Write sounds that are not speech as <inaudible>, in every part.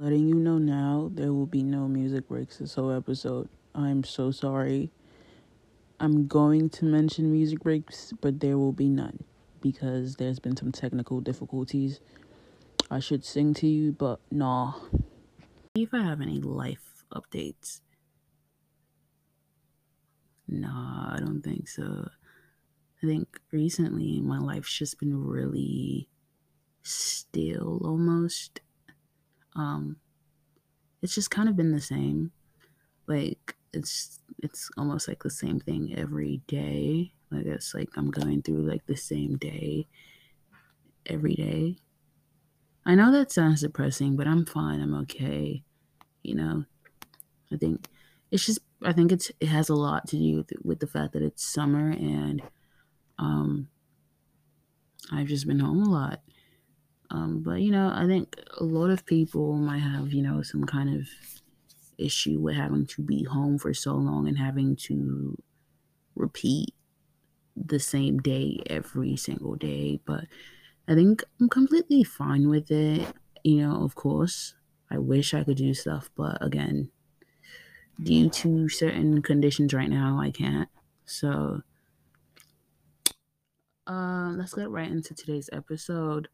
Letting you know now, there will be no music breaks this whole episode. I'm so sorry. I'm going to mention music breaks, but there will be none because there's been some technical difficulties. I should sing to you, but nah. If I have any life updates. Nah, I don't think so. I think recently my life's just been really still almost. Um it's just kind of been the same. Like it's it's almost like the same thing every day. Like it's like I'm going through like the same day every day. I know that sounds depressing, but I'm fine. I'm okay. You know, I think it's just I think it's it has a lot to do with, with the fact that it's summer and um I've just been home a lot. Um, but you know, I think a lot of people might have you know some kind of issue with having to be home for so long and having to repeat the same day every single day. But I think I'm completely fine with it. You know, of course, I wish I could do stuff, but again, due to certain conditions right now, I can't. So, uh, let's get right into today's episode.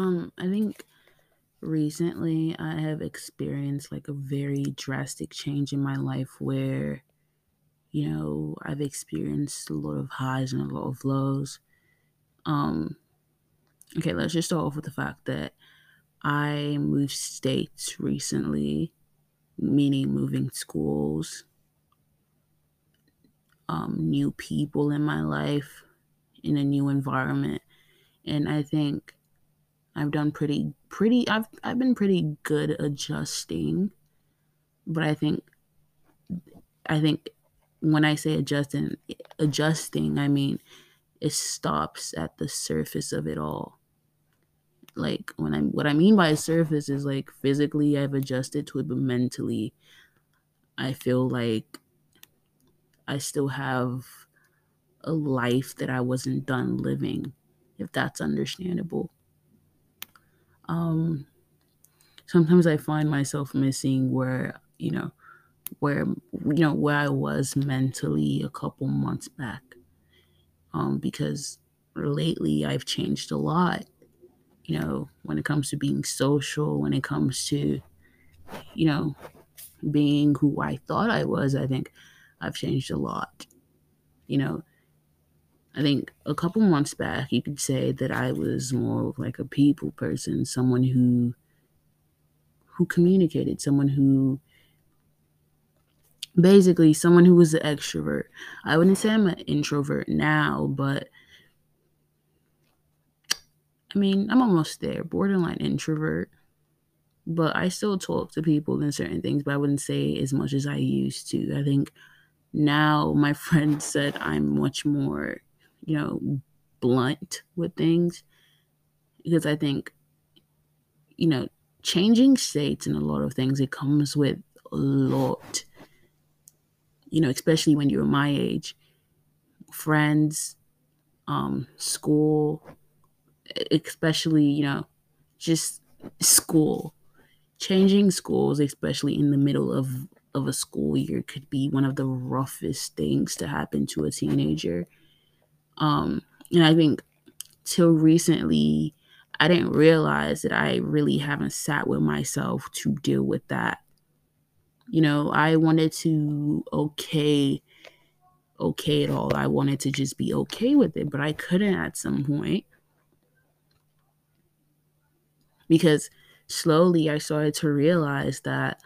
Um, I think recently I have experienced like a very drastic change in my life where, you know, I've experienced a lot of highs and a lot of lows. Um, okay, let's just start off with the fact that I moved states recently, meaning moving schools, um, new people in my life, in a new environment. And I think I've done pretty pretty I've I've been pretty good adjusting. But I think I think when I say adjusting adjusting, I mean it stops at the surface of it all. Like when I'm what I mean by surface is like physically I've adjusted to it, but mentally I feel like I still have a life that I wasn't done living, if that's understandable. Um sometimes I find myself missing where, you know, where you know where I was mentally a couple months back. Um, because lately I've changed a lot. You know, when it comes to being social, when it comes to, you know, being who I thought I was, I think I've changed a lot. You know, I think a couple months back, you could say that I was more of like a people person, someone who who communicated, someone who basically someone who was an extrovert. I wouldn't say I'm an introvert now, but I mean, I'm almost there, borderline introvert. But I still talk to people and certain things, but I wouldn't say as much as I used to. I think now my <laughs> friend said I'm much more, you know, blunt with things because I think, you know, changing states and a lot of things, it comes with a lot you know, especially when you're my age, friends, um, school, especially, you know, just school. Changing schools, especially in the middle of, of a school year, could be one of the roughest things to happen to a teenager. Um, and I think till recently, I didn't realize that I really haven't sat with myself to deal with that you know, I wanted to okay okay at all. I wanted to just be okay with it, but I couldn't at some point. Because slowly I started to realize that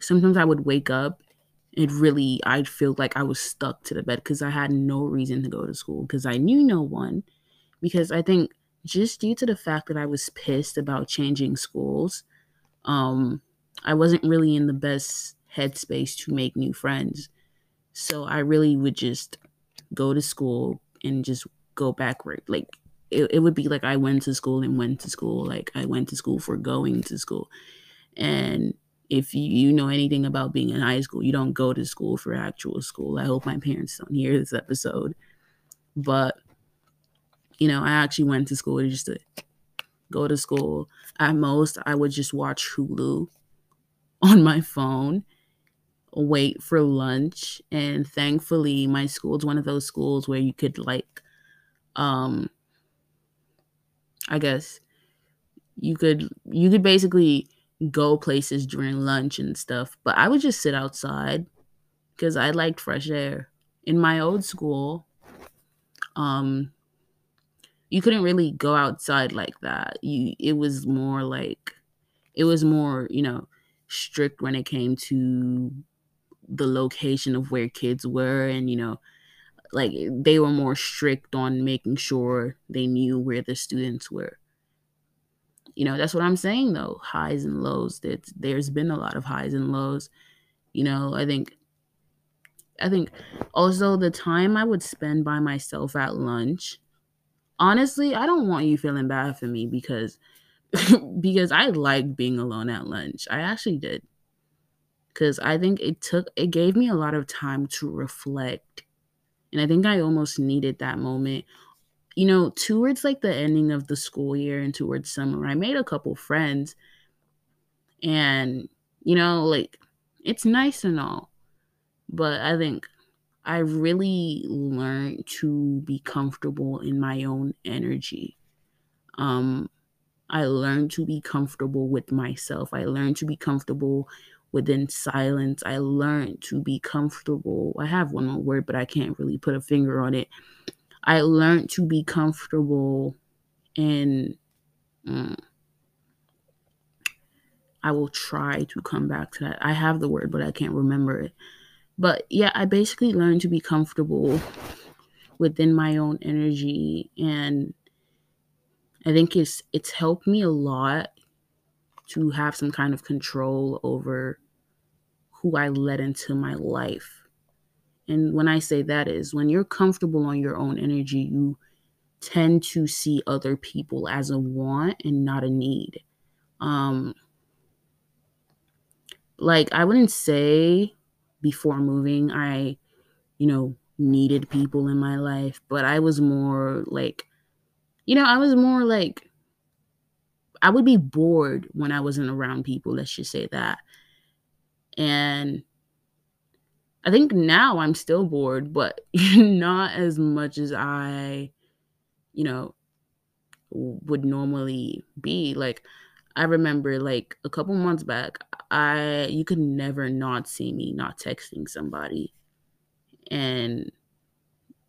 sometimes I would wake up and really I'd feel like I was stuck to the bed because I had no reason to go to school because I knew no one. Because I think just due to the fact that I was pissed about changing schools, um, I wasn't really in the best headspace to make new friends. So I really would just go to school and just go backward. Like it, it would be like I went to school and went to school. Like I went to school for going to school. And if you, you know anything about being in high school, you don't go to school for actual school. I hope my parents don't hear this episode. But, you know, I actually went to school just to go to school. At most, I would just watch Hulu <laughs> on my phone, wait for lunch, and thankfully, my school is one of those schools where you could like, um, I guess you could you could basically go places during lunch and stuff, but I would just sit outside because I liked fresh air. In my old school, um, you couldn't really go outside like that. You it was more like it was more, you know, strict when it came to the location of where kids were and you know like they were more strict on making sure they knew where the students were you know that's what i'm saying though. Highs and lows that there's been a lot of highs and lows. You know i think i think also the time i would spend by myself at lunch honestly i don't want you feeling bad for me because <laughs> because i liked being alone at lunch. I actually did. Because i think it took it gave me a lot of time to reflect. And i think i almost needed that moment you know, towards like the ending of the school year and towards summer, I made a couple friends. And, you know, like it's nice and all. But I think I really learned to be comfortable in my own energy. Um, I learned to be comfortable with myself. I learned to be comfortable within silence. I learned to be comfortable. I have one more word, but I can't really put a finger on it. I learned to be comfortable and mm, I will try to come back to that. I have the word, but I can't remember it. But yeah, I basically learned to be comfortable within my own energy and I think it's it's helped me a lot to have some kind of control over who I let into my life and when I say that is when you're comfortable on your own energy, you tend to see other people as a want and not a need. Um like I wouldn't say before moving I you know needed people in my life, but I was more like you know, I was more like I would be bored when I wasn't around people, let's just say that. And I think now I'm still bored, but <laughs> not as much as I, you know, would normally be. Like I remember like a couple months back, I you could never not see me not texting somebody. And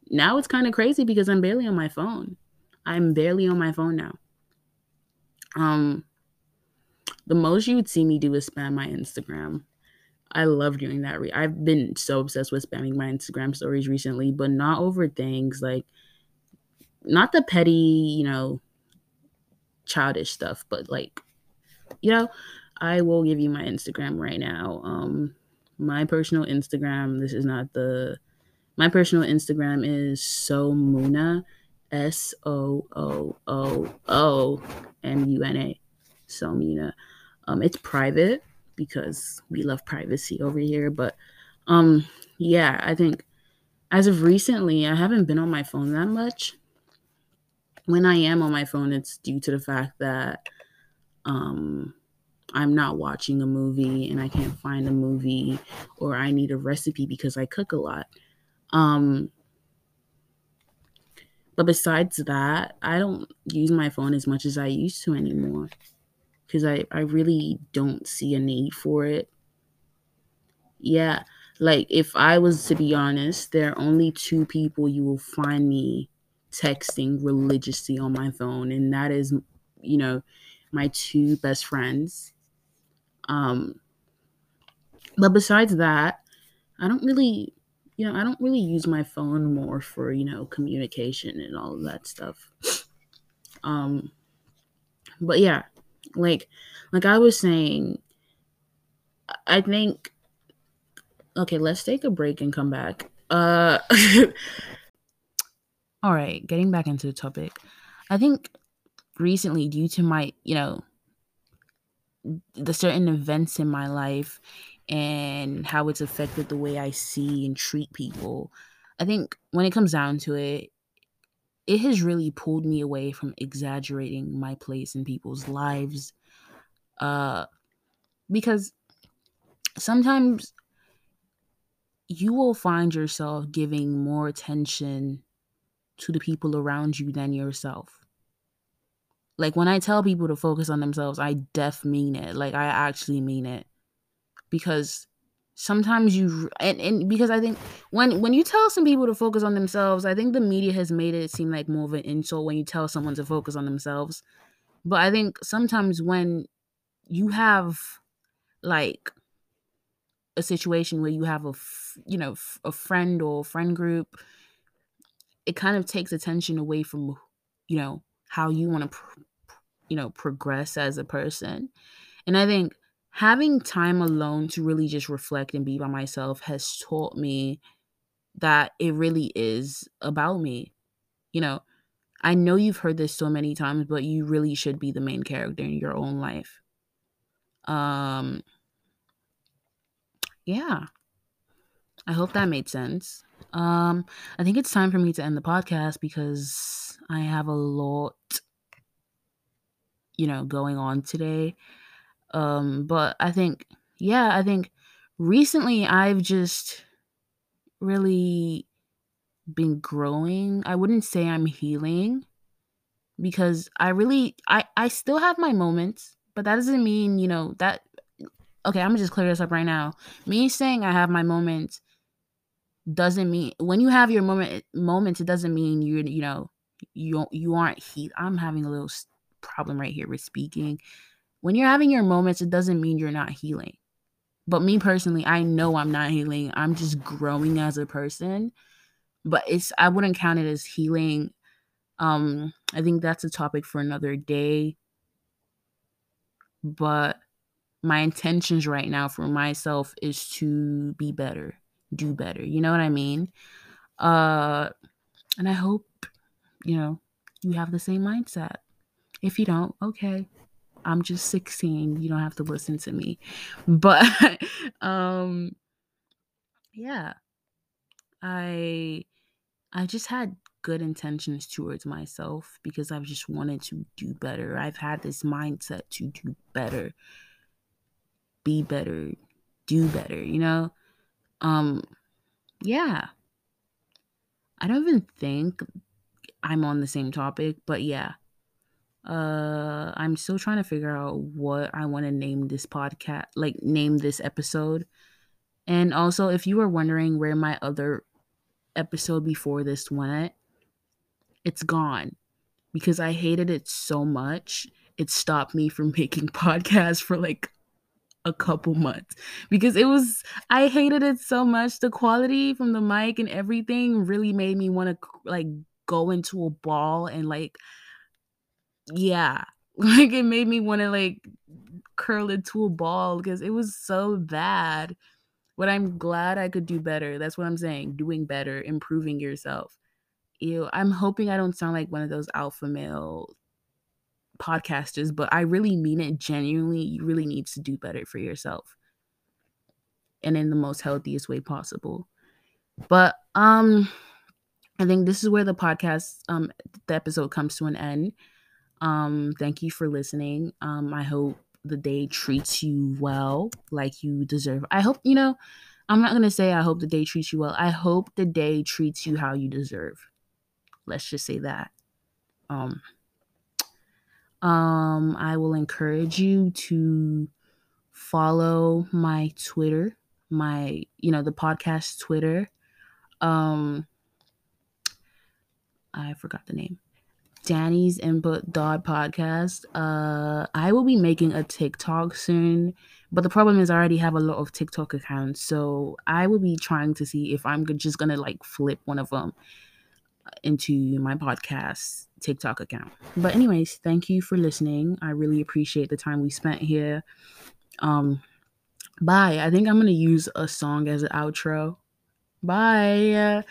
now it's kind of crazy because I'm barely on my phone. I'm barely on my phone now. Um the most you would see me do is spam my Instagram I love doing that. I've been so obsessed with spamming my Instagram stories recently, but not over things like not the petty, you know, childish stuff, but like, you know, I will give you my Instagram right now. Um, my personal Instagram. This is not the. My personal Instagram is so Muna, S O O O O M U N A, so Muna. Um, it's private because we love privacy over here. But um, yeah, I think as of recently, I haven't been on my phone that much. When I am on my phone, it's due to the fact that um, I'm not watching a movie and I can't find a movie, or I need a recipe because I cook a lot. Um, but besides that, I don't use my phone as much as I used to anymore because I, I really don't see a need for it. Yeah, like if I was to be honest, there are only two people you will find me texting religiously on my phone, and that is, you know, my two best friends. Um, but besides that, I don't really, you know, I don't really use my phone more for, you know, communication and all that stuff. Um, but yeah, like like I was saying, I think okay, let's take a break and come back. Uh <laughs> All right, getting back into the topic. I think recently due to my, you know, the certain events in my life and how it's affected the way I see and treat people. I think when it comes down to it, it has really pulled me away from exaggerating my place in people's lives uh because sometimes you will find yourself giving more attention to the people around you than yourself. Like when i tell people to focus on themselves i def mean it. Like i actually mean it. Because sometimes you and, and because i think when when you tell some people to focus on themselves i think the media has made it seem like more of an insult when you tell someone to focus on themselves. But i think sometimes when you have like a situation where you have a you know a friend or friend group it kind of takes attention away from you know how you want to pr- you know progress as a person. And i think having time alone to really just reflect and be by myself has taught me that it really is about me. You know, I know you've heard this so many times, but you really should be the main character in your own life. Um yeah. I hope that made sense. Um I think it's time for me to end the podcast because I have a lot you know going on today. Um, but I think, yeah, I think recently I've just really been growing. I wouldn't say I'm healing because I really I I still have my moments, but that doesn't mean, you know, that okay, I'm gonna just clear this up right now. Me saying I have my moments doesn't mean when you have your moment moments, it doesn't mean you're, you know you you aren't heat. I'm having a little problem right here with speaking when you're having your moments, it doesn't mean you're not healing. But me personally, I know I'm not healing. I'm just growing as a person. But it's I wouldn't count it as healing. Um, I think that's a topic for another day. But my intentions right now for myself is to be better, do better. You know what I mean? Uh and I hope, you know, you have the same mindset. If you don't, okay, I'm just 16. You don't have to listen to me. <laughs> But um yeah. I I just had good intentions towards myself because I've just wanted to do better. I've had this mindset to do better. Be better, do better, you know? Um yeah. I don't even think I'm on the same topic, but yeah. Uh, I'm still trying to figure out what I want to name this podcast, like name this episode. And also, if you were wondering where my other episode before this went, it's gone because I hated it so much. It stopped me from <laughs> making podcasts for like a couple months because it was I hated it so much. The quality from the mic and everything really made me want to like go into a ball and like yeah. <laughs> Like it made me want to like curl into a ball because it was so bad. But i'm glad i could do better. That's what i'm saying doing better improving yourself. You i'm hoping i don't sound like one of those alpha male podcasters but i really mean it genuinely. You really need to do better for yourself and in the most healthiest way possible. But um i think this is where the podcast um the episode comes to an end um, thank you for listening. Um, I hope the day treats you well, like you deserve. I hope, you know, I'm not going to say I hope the day treats you well. I hope the day treats you how you deserve. Let's just say that. Um, um, I will encourage you to follow my Twitter, my, you know, the podcast Twitter. Um, I forgot the name. Dani's Input Dot Podcast. Uh, I will be making a TikTok soon, but the problem is I already have a lot of TikTok accounts, so I will be trying to see if I'm just gonna like flip one of them into my podcast TikTok account. But anyways, thank you for listening. I really appreciate the time we spent here. Um, bye. I think I'm gonna use a song as an outro. Bye.